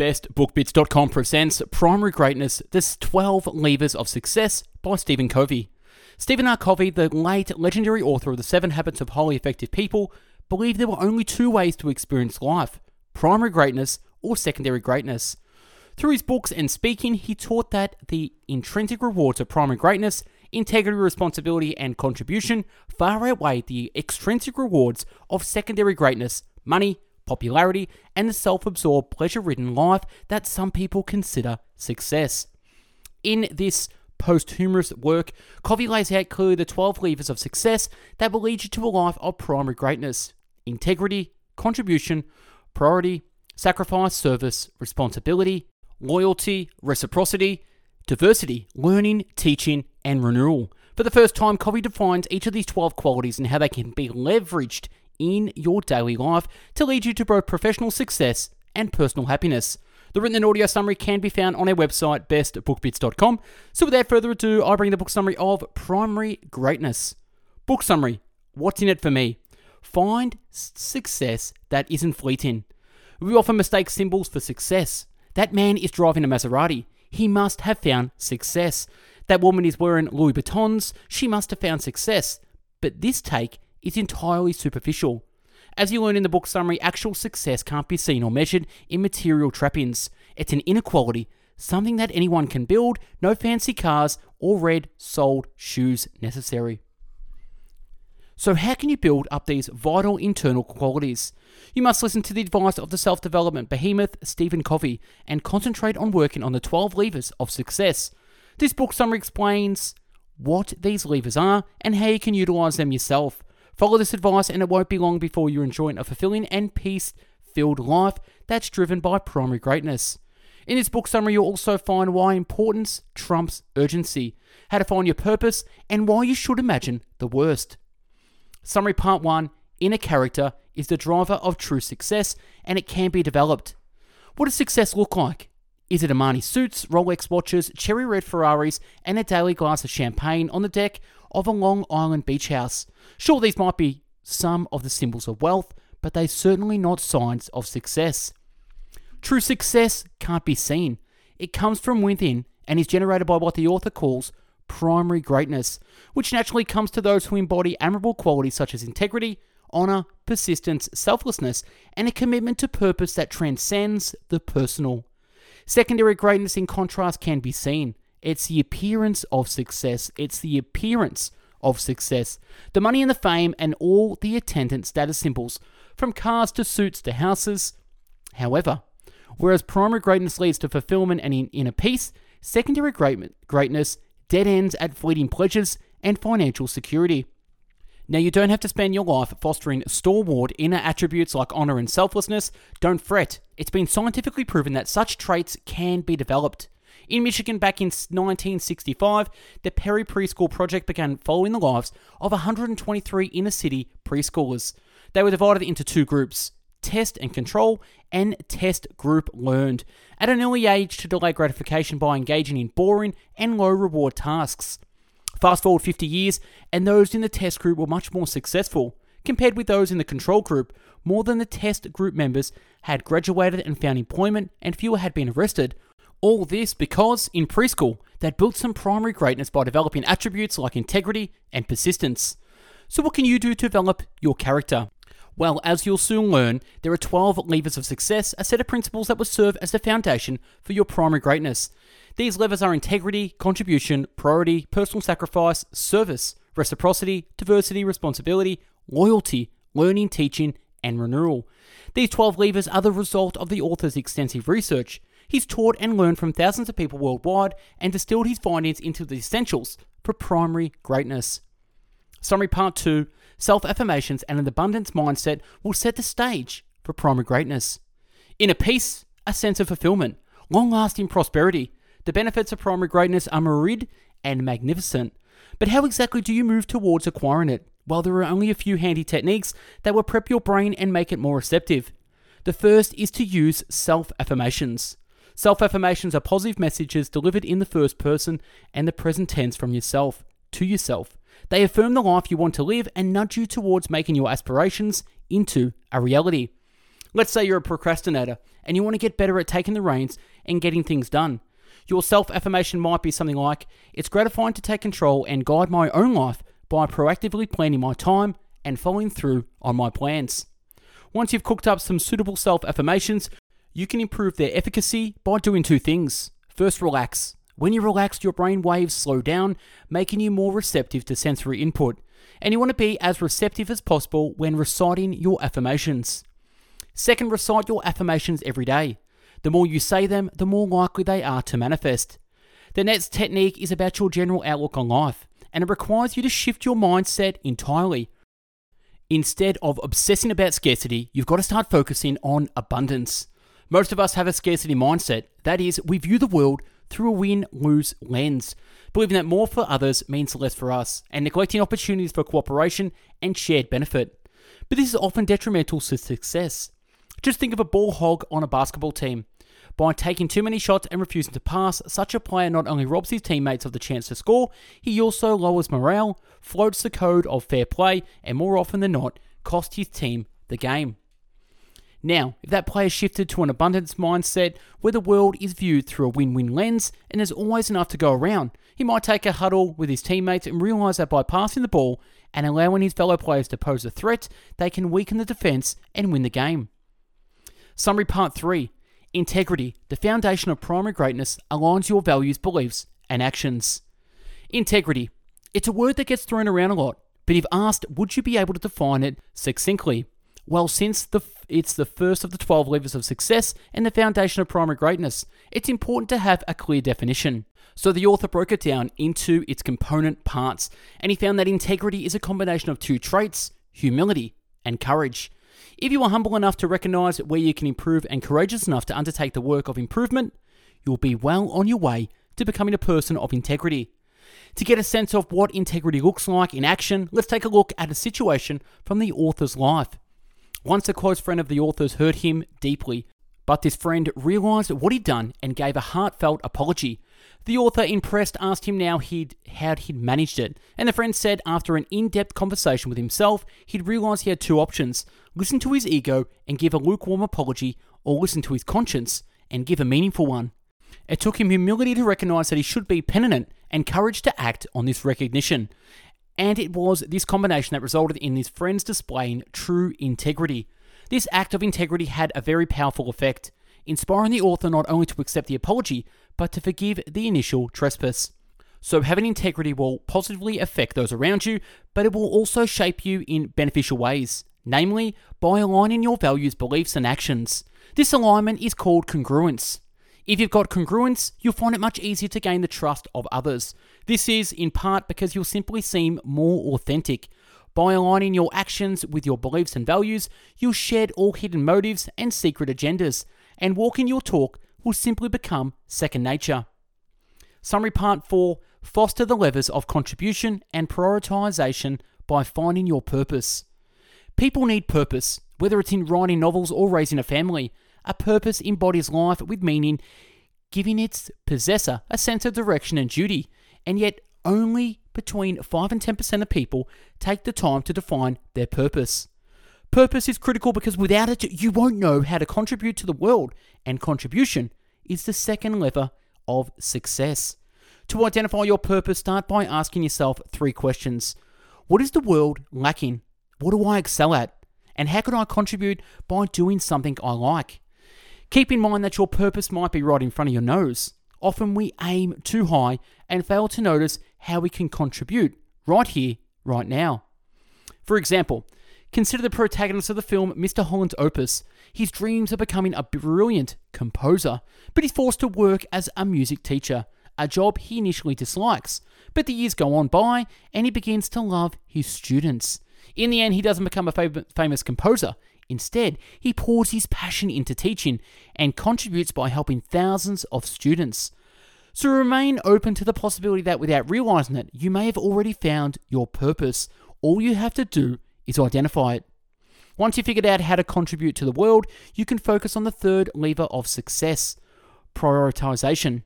BestBookBits.com presents Primary Greatness, The 12 Levers of Success by Stephen Covey. Stephen R. Covey, the late legendary author of The Seven Habits of Highly Effective People, believed there were only two ways to experience life primary greatness or secondary greatness. Through his books and speaking, he taught that the intrinsic rewards of primary greatness, integrity, responsibility, and contribution far outweigh the extrinsic rewards of secondary greatness, money, popularity, and the self absorbed, pleasure ridden life that some people consider success. In this posthumous work, Covey lays out clearly the 12 levers of success that will lead you to a life of primary greatness integrity, contribution, priority, sacrifice, service, responsibility, loyalty, reciprocity, diversity, learning, teaching, and renewal. For the first time, Covey defines each of these 12 qualities and how they can be leveraged in your daily life to lead you to both professional success and personal happiness. The written and audio summary can be found on our website, bestbookbits.com. So, without further ado, I bring the book summary of Primary Greatness. Book summary What's in it for me? Find success that isn't fleeting. We often mistake symbols for success. That man is driving a Maserati. He must have found success. That woman is wearing Louis Vuittons. She must have found success. But this take is entirely superficial. As you learn in the book summary, actual success can't be seen or measured in material trappings. It's an inequality, something that anyone can build, no fancy cars or red soled shoes necessary. So, how can you build up these vital internal qualities? You must listen to the advice of the self development behemoth Stephen Covey and concentrate on working on the 12 levers of success. This book summary explains what these levers are and how you can utilize them yourself. Follow this advice, and it won't be long before you're enjoying a fulfilling and peace filled life that's driven by primary greatness. In this book summary, you'll also find why importance trumps urgency, how to find your purpose, and why you should imagine the worst. Summary Part 1 Inner character is the driver of true success, and it can be developed. What does success look like? Is it Armani suits, Rolex watches, cherry red Ferraris, and a daily glass of champagne on the deck of a Long Island beach house? Sure, these might be some of the symbols of wealth, but they're certainly not signs of success. True success can't be seen. It comes from within and is generated by what the author calls primary greatness, which naturally comes to those who embody admirable qualities such as integrity, honor, persistence, selflessness, and a commitment to purpose that transcends the personal. Secondary greatness, in contrast, can be seen. It's the appearance of success. It's the appearance of success. The money and the fame and all the attendant status symbols, from cars to suits to houses. However, whereas primary greatness leads to fulfillment and inner peace, secondary greatness dead ends at fleeting pleasures and financial security. Now, you don't have to spend your life fostering stalwart inner attributes like honor and selflessness. Don't fret. It's been scientifically proven that such traits can be developed. In Michigan back in 1965, the Perry Preschool Project began following the lives of 123 inner city preschoolers. They were divided into two groups test and control, and test group learned at an early age to delay gratification by engaging in boring and low reward tasks. Fast forward 50 years, and those in the test group were much more successful. Compared with those in the control group, more than the test group members had graduated and found employment, and fewer had been arrested, all this because, in preschool, they'd built some primary greatness by developing attributes like integrity and persistence. So, what can you do to develop your character? Well, as you'll soon learn, there are 12 levers of success, a set of principles that will serve as the foundation for your primary greatness. These levers are integrity, contribution, priority, personal sacrifice, service, reciprocity, diversity, responsibility, loyalty, learning, teaching, and renewal. These 12 levers are the result of the author's extensive research. He's taught and learned from thousands of people worldwide and distilled his findings into the essentials for primary greatness. Summary Part 2 Self affirmations and an abundance mindset will set the stage for primary greatness. Inner peace, a sense of fulfillment, long lasting prosperity. The benefits of primary greatness are myriad and magnificent. But how exactly do you move towards acquiring it? Well, there are only a few handy techniques that will prep your brain and make it more receptive. The first is to use self affirmations. Self affirmations are positive messages delivered in the first person and the present tense from yourself to yourself. They affirm the life you want to live and nudge you towards making your aspirations into a reality. Let's say you're a procrastinator and you want to get better at taking the reins and getting things done. Your self affirmation might be something like It's gratifying to take control and guide my own life by proactively planning my time and following through on my plans. Once you've cooked up some suitable self affirmations, you can improve their efficacy by doing two things. First, relax. When you relax, your brain waves slow down, making you more receptive to sensory input. And you want to be as receptive as possible when reciting your affirmations. Second, recite your affirmations every day. The more you say them, the more likely they are to manifest. The next technique is about your general outlook on life, and it requires you to shift your mindset entirely. Instead of obsessing about scarcity, you've got to start focusing on abundance. Most of us have a scarcity mindset. That is, we view the world through a win lose lens, believing that more for others means less for us, and neglecting opportunities for cooperation and shared benefit. But this is often detrimental to success. Just think of a ball hog on a basketball team. By taking too many shots and refusing to pass, such a player not only robs his teammates of the chance to score, he also lowers morale, floats the code of fair play, and more often than not, costs his team the game. Now, if that player shifted to an abundance mindset where the world is viewed through a win win lens and there's always enough to go around, he might take a huddle with his teammates and realize that by passing the ball and allowing his fellow players to pose a threat, they can weaken the defense and win the game. Summary Part 3 Integrity, the foundation of primary greatness, aligns your values, beliefs, and actions. Integrity. It's a word that gets thrown around a lot, but if asked, would you be able to define it succinctly? Well, since the, it's the first of the 12 levers of success and the foundation of primary greatness, it's important to have a clear definition. So the author broke it down into its component parts, and he found that integrity is a combination of two traits humility and courage. If you are humble enough to recognize where you can improve and courageous enough to undertake the work of improvement, you'll be well on your way to becoming a person of integrity. To get a sense of what integrity looks like in action, let's take a look at a situation from the author's life. Once a close friend of the author's hurt him deeply, but this friend realized what he'd done and gave a heartfelt apology. The author, impressed, asked him now he'd, how he'd managed it, and the friend said after an in depth conversation with himself, he'd realised he had two options listen to his ego and give a lukewarm apology, or listen to his conscience and give a meaningful one. It took him humility to recognise that he should be penitent and courage to act on this recognition. And it was this combination that resulted in his friends displaying true integrity. This act of integrity had a very powerful effect, inspiring the author not only to accept the apology, but to forgive the initial trespass. So, having integrity will positively affect those around you, but it will also shape you in beneficial ways, namely by aligning your values, beliefs, and actions. This alignment is called congruence. If you've got congruence, you'll find it much easier to gain the trust of others. This is in part because you'll simply seem more authentic. By aligning your actions with your beliefs and values, you'll shed all hidden motives and secret agendas, and walking your talk will simply become second nature. Summary Part 4 Foster the levers of contribution and prioritization by finding your purpose. People need purpose, whether it's in writing novels or raising a family. A purpose embodies life with meaning, giving its possessor a sense of direction and duty, and yet only between 5 and 10% of people take the time to define their purpose. Purpose is critical because without it, you won't know how to contribute to the world, and contribution is the second lever of success. To identify your purpose, start by asking yourself three questions What is the world lacking? What do I excel at? And how can I contribute by doing something I like? Keep in mind that your purpose might be right in front of your nose. Often we aim too high and fail to notice how we can contribute right here, right now. For example, Consider the protagonist of the film Mr. Holland's Opus. His dreams of becoming a brilliant composer, but he's forced to work as a music teacher, a job he initially dislikes. But the years go on by, and he begins to love his students. In the end, he doesn't become a fam- famous composer. Instead, he pours his passion into teaching and contributes by helping thousands of students. So remain open to the possibility that without realizing it, you may have already found your purpose. All you have to do is identify it. Once you've figured out how to contribute to the world, you can focus on the third lever of success prioritization.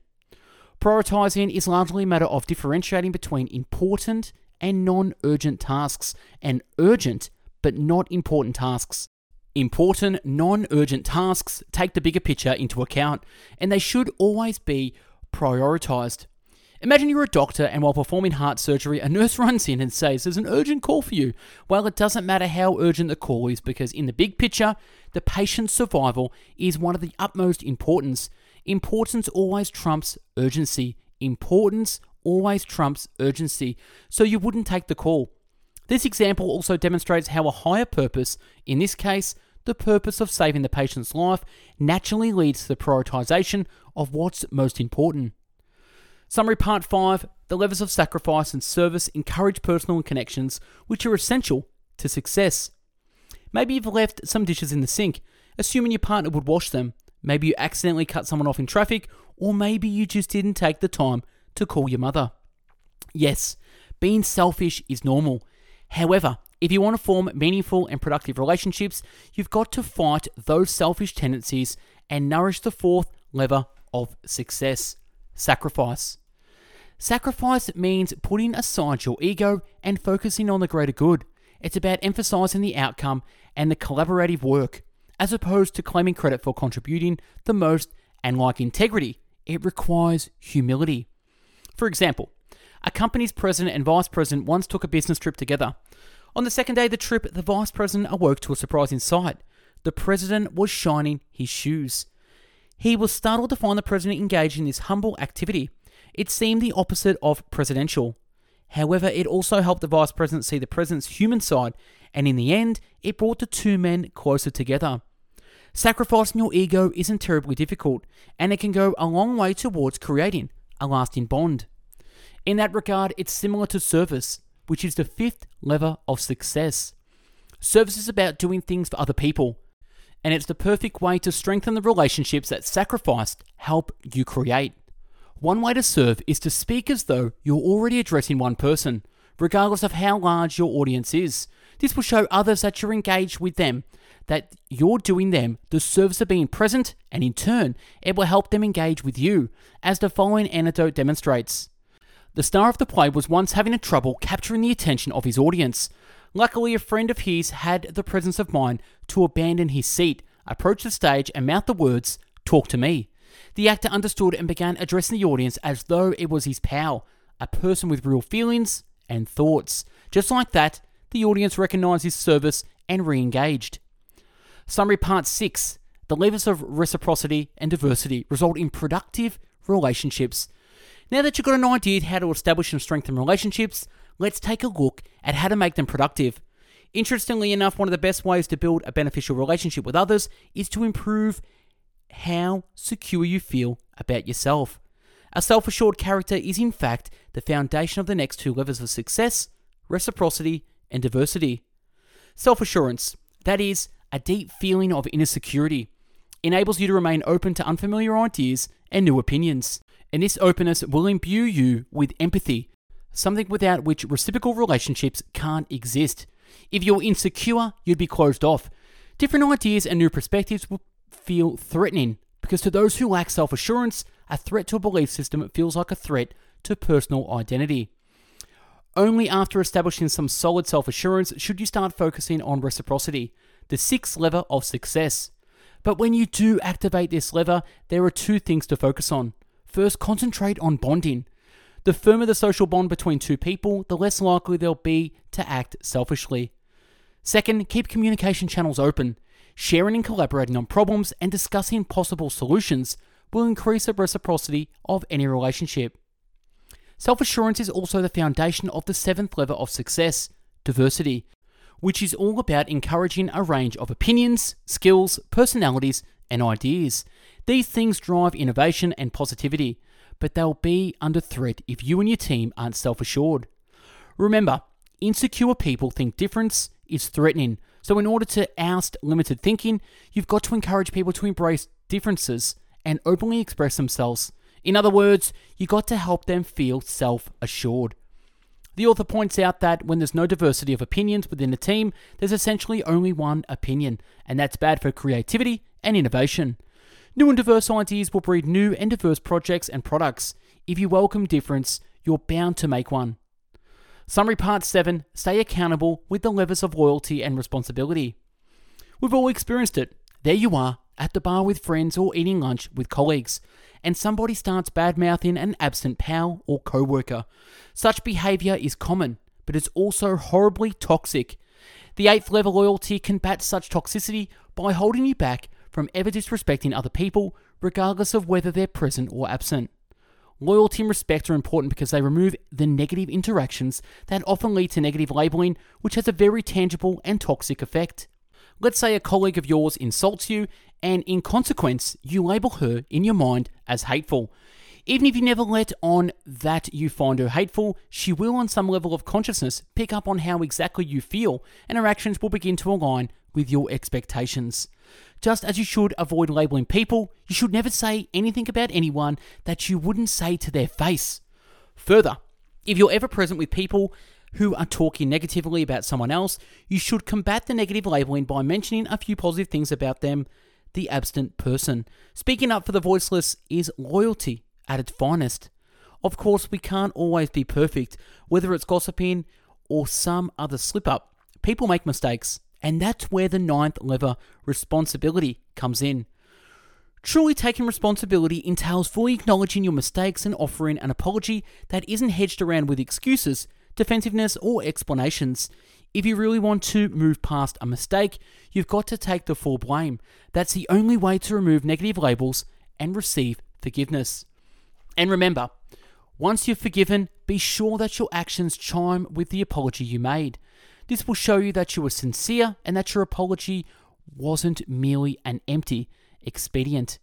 Prioritizing is largely a matter of differentiating between important and non urgent tasks, and urgent but not important tasks. Important, non urgent tasks take the bigger picture into account, and they should always be prioritized. Imagine you're a doctor, and while performing heart surgery, a nurse runs in and says there's an urgent call for you. Well, it doesn't matter how urgent the call is, because in the big picture, the patient's survival is one of the utmost importance. Importance always trumps urgency. Importance always trumps urgency, so you wouldn't take the call. This example also demonstrates how a higher purpose, in this case, the purpose of saving the patient's life naturally leads to the prioritization of what's most important. Summary Part 5 The levers of sacrifice and service encourage personal connections which are essential to success. Maybe you've left some dishes in the sink, assuming your partner would wash them. Maybe you accidentally cut someone off in traffic, or maybe you just didn't take the time to call your mother. Yes, being selfish is normal. However, if you want to form meaningful and productive relationships, you've got to fight those selfish tendencies and nourish the fourth lever of success sacrifice. Sacrifice means putting aside your ego and focusing on the greater good. It's about emphasizing the outcome and the collaborative work, as opposed to claiming credit for contributing the most. And like integrity, it requires humility. For example, a company's president and vice president once took a business trip together. On the second day of the trip, the vice president awoke to a surprising sight. The president was shining his shoes. He was startled to find the president engaged in this humble activity. It seemed the opposite of presidential. However, it also helped the vice president see the president's human side, and in the end, it brought the two men closer together. Sacrificing your ego isn't terribly difficult, and it can go a long way towards creating a lasting bond. In that regard, it's similar to service which is the fifth lever of success. Service is about doing things for other people, and it's the perfect way to strengthen the relationships that sacrifice help you create. One way to serve is to speak as though you're already addressing one person, regardless of how large your audience is. This will show others that you're engaged with them, that you're doing them the service of being present, and in turn, it will help them engage with you, as the following anecdote demonstrates. The star of the play was once having a trouble capturing the attention of his audience. Luckily, a friend of his had the presence of mind to abandon his seat, approach the stage, and mouth the words, Talk to me. The actor understood and began addressing the audience as though it was his pal, a person with real feelings and thoughts. Just like that, the audience recognized his service and re engaged. Summary Part 6 The levers of reciprocity and diversity result in productive relationships now that you've got an idea how to establish and strengthen relationships, let's take a look at how to make them productive. Interestingly enough, one of the best ways to build a beneficial relationship with others is to improve how secure you feel about yourself. A self assured character is, in fact, the foundation of the next two levels of success reciprocity and diversity. Self assurance, that is, a deep feeling of inner security, enables you to remain open to unfamiliar ideas and new opinions and this openness will imbue you with empathy, something without which reciprocal relationships can't exist. If you're insecure, you'd be closed off. Different ideas and new perspectives will feel threatening because to those who lack self assurance, a threat to a belief system feels like a threat to personal identity. Only after establishing some solid self assurance should you start focusing on reciprocity, the sixth lever of success. But when you do activate this lever, there are two things to focus on. First, concentrate on bonding. The firmer the social bond between two people, the less likely they'll be to act selfishly. Second, keep communication channels open. Sharing and collaborating on problems and discussing possible solutions will increase the reciprocity of any relationship. Self assurance is also the foundation of the seventh level of success diversity, which is all about encouraging a range of opinions, skills, personalities, and ideas. These things drive innovation and positivity, but they'll be under threat if you and your team aren't self assured. Remember, insecure people think difference is threatening, so in order to oust limited thinking, you've got to encourage people to embrace differences and openly express themselves. In other words, you've got to help them feel self assured. The author points out that when there's no diversity of opinions within a team, there's essentially only one opinion, and that's bad for creativity and innovation. New and diverse ideas will breed new and diverse projects and products. If you welcome difference, you're bound to make one. Summary Part 7 Stay accountable with the levers of loyalty and responsibility. We've all experienced it. There you are, at the bar with friends or eating lunch with colleagues, and somebody starts bad mouthing an absent pal or co worker. Such behaviour is common, but it's also horribly toxic. The eighth level loyalty combats such toxicity by holding you back from ever disrespecting other people, regardless of whether they're present or absent. Loyalty and respect are important because they remove the negative interactions that often lead to negative labeling, which has a very tangible and toxic effect. Let's say a colleague of yours insults you, and in consequence, you label her in your mind as hateful. Even if you never let on that you find her hateful, she will, on some level of consciousness, pick up on how exactly you feel, and her actions will begin to align with your expectations. Just as you should avoid labeling people, you should never say anything about anyone that you wouldn't say to their face. Further, if you're ever present with people who are talking negatively about someone else, you should combat the negative labeling by mentioning a few positive things about them, the absent person. Speaking up for the voiceless is loyalty at its finest. Of course, we can't always be perfect, whether it's gossiping or some other slip up. People make mistakes, and that's where the ninth lever, responsibility, comes in. Truly taking responsibility entails fully acknowledging your mistakes and offering an apology that isn't hedged around with excuses, defensiveness, or explanations. If you really want to move past a mistake, you've got to take the full blame. That's the only way to remove negative labels and receive forgiveness. And remember, once you've forgiven, be sure that your actions chime with the apology you made. This will show you that you were sincere and that your apology wasn't merely an empty expedient.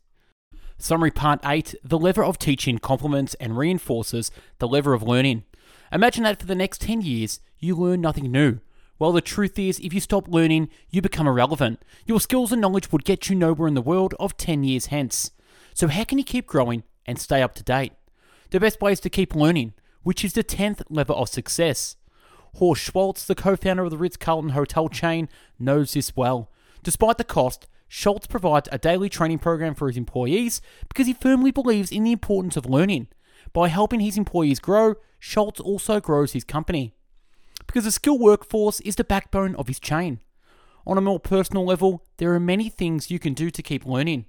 Summary Part 8 The lever of teaching complements and reinforces the lever of learning. Imagine that for the next 10 years, you learn nothing new. Well, the truth is, if you stop learning, you become irrelevant. Your skills and knowledge would get you nowhere in the world of 10 years hence. So, how can you keep growing and stay up to date? The best way is to keep learning, which is the 10th lever of success. Horst Schulze, the co founder of the Ritz Carlton hotel chain, knows this well. Despite the cost, Schulze provides a daily training program for his employees because he firmly believes in the importance of learning. By helping his employees grow, Schulze also grows his company. Because the skilled workforce is the backbone of his chain. On a more personal level, there are many things you can do to keep learning.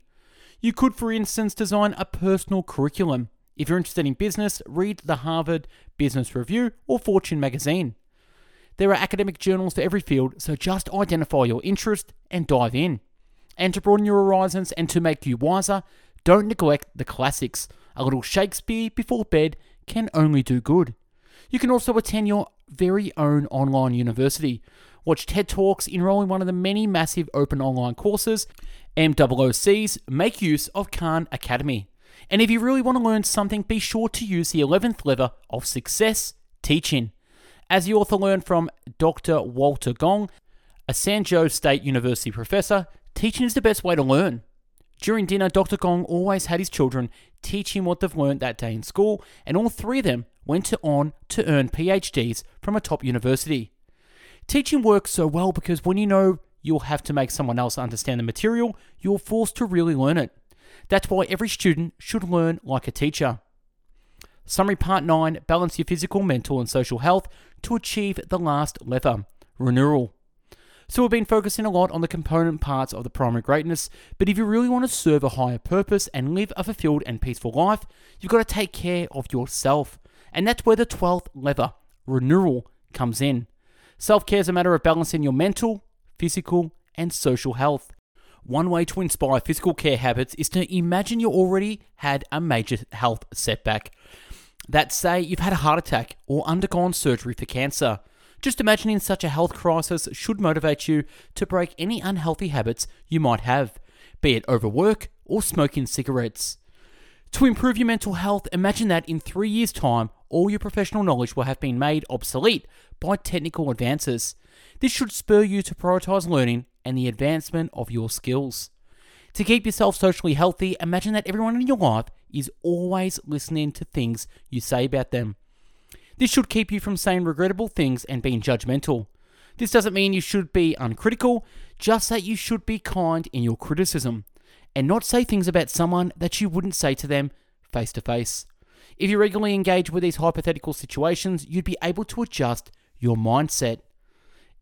You could, for instance, design a personal curriculum. If you're interested in business, read the Harvard Business Review or Fortune magazine. There are academic journals for every field, so just identify your interest and dive in. And to broaden your horizons and to make you wiser, don't neglect the classics. A little Shakespeare before bed can only do good. You can also attend your very own online university. Watch TED Talks, enroll in one of the many massive open online courses. MOOCs make use of Khan Academy. And if you really want to learn something, be sure to use the 11th lever of success teaching. As the author learned from Dr. Walter Gong, a San Jose State University professor, teaching is the best way to learn. During dinner, Dr. Gong always had his children teach him what they've learned that day in school, and all three of them went on to earn PhDs from a top university. Teaching works so well because when you know you'll have to make someone else understand the material, you're forced to really learn it. That's why every student should learn like a teacher. Summary Part 9 Balance your physical, mental, and social health to achieve the last lever renewal. So, we've been focusing a lot on the component parts of the primary greatness, but if you really want to serve a higher purpose and live a fulfilled and peaceful life, you've got to take care of yourself. And that's where the 12th lever, renewal, comes in. Self care is a matter of balancing your mental, physical, and social health. One way to inspire physical care habits is to imagine you already had a major health setback that say you've had a heart attack or undergone surgery for cancer. Just imagining such a health crisis should motivate you to break any unhealthy habits you might have, be it overwork or smoking cigarettes. To improve your mental health, imagine that in three years' time, all your professional knowledge will have been made obsolete by technical advances. This should spur you to prioritize learning and the advancement of your skills. To keep yourself socially healthy, imagine that everyone in your life is always listening to things you say about them. This should keep you from saying regrettable things and being judgmental. This doesn't mean you should be uncritical, just that you should be kind in your criticism and not say things about someone that you wouldn't say to them face to face. If you regularly engage with these hypothetical situations, you'd be able to adjust your mindset.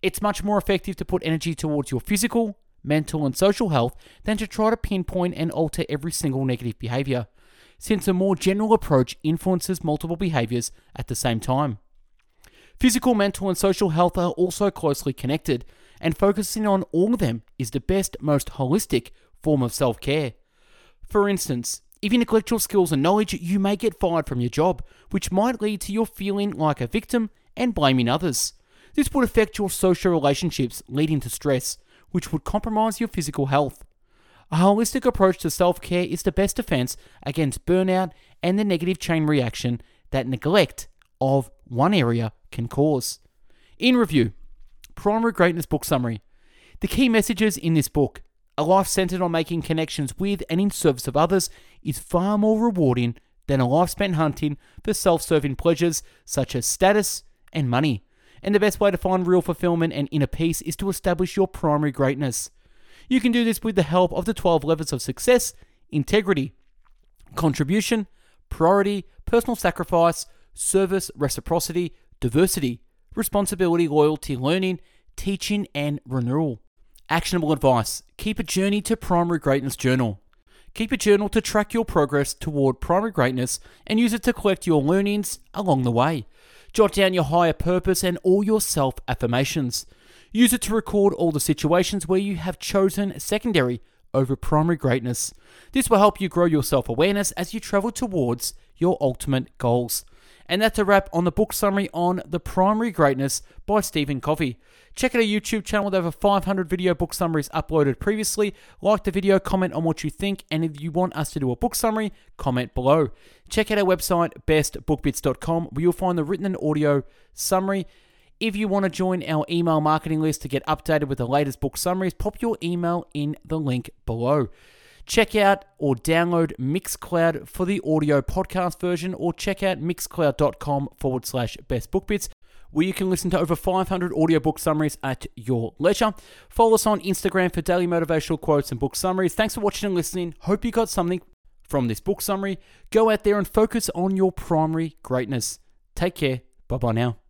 It's much more effective to put energy towards your physical, mental, and social health than to try to pinpoint and alter every single negative behavior, since a more general approach influences multiple behaviors at the same time. Physical, mental, and social health are also closely connected, and focusing on all of them is the best, most holistic form of self care. For instance, if you neglect your skills and knowledge, you may get fired from your job, which might lead to your feeling like a victim and blaming others. This would affect your social relationships, leading to stress, which would compromise your physical health. A holistic approach to self care is the best defense against burnout and the negative chain reaction that neglect of one area can cause. In review, Primary Greatness Book Summary. The key messages in this book a life centered on making connections with and in service of others is far more rewarding than a life spent hunting for self serving pleasures such as status and money. And the best way to find real fulfillment and inner peace is to establish your primary greatness. You can do this with the help of the 12 levels of success integrity, contribution, priority, personal sacrifice, service, reciprocity, diversity, responsibility, loyalty, learning, teaching, and renewal. Actionable advice keep a journey to primary greatness journal. Keep a journal to track your progress toward primary greatness and use it to collect your learnings along the way. Jot down your higher purpose and all your self affirmations. Use it to record all the situations where you have chosen secondary over primary greatness. This will help you grow your self awareness as you travel towards your ultimate goals. And that's a wrap on the book summary on The Primary Greatness by Stephen Covey. Check out our YouTube channel with over 500 video book summaries uploaded previously. Like the video, comment on what you think, and if you want us to do a book summary, comment below. Check out our website, bestbookbits.com, where you'll find the written and audio summary. If you want to join our email marketing list to get updated with the latest book summaries, pop your email in the link below. Check out or download Mixcloud for the audio podcast version, or check out mixcloud.com forward slash bestbookbits where you can listen to over 500 audiobook summaries at your leisure. Follow us on Instagram for daily motivational quotes and book summaries. Thanks for watching and listening. Hope you got something from this book summary. Go out there and focus on your primary greatness. Take care. Bye bye now.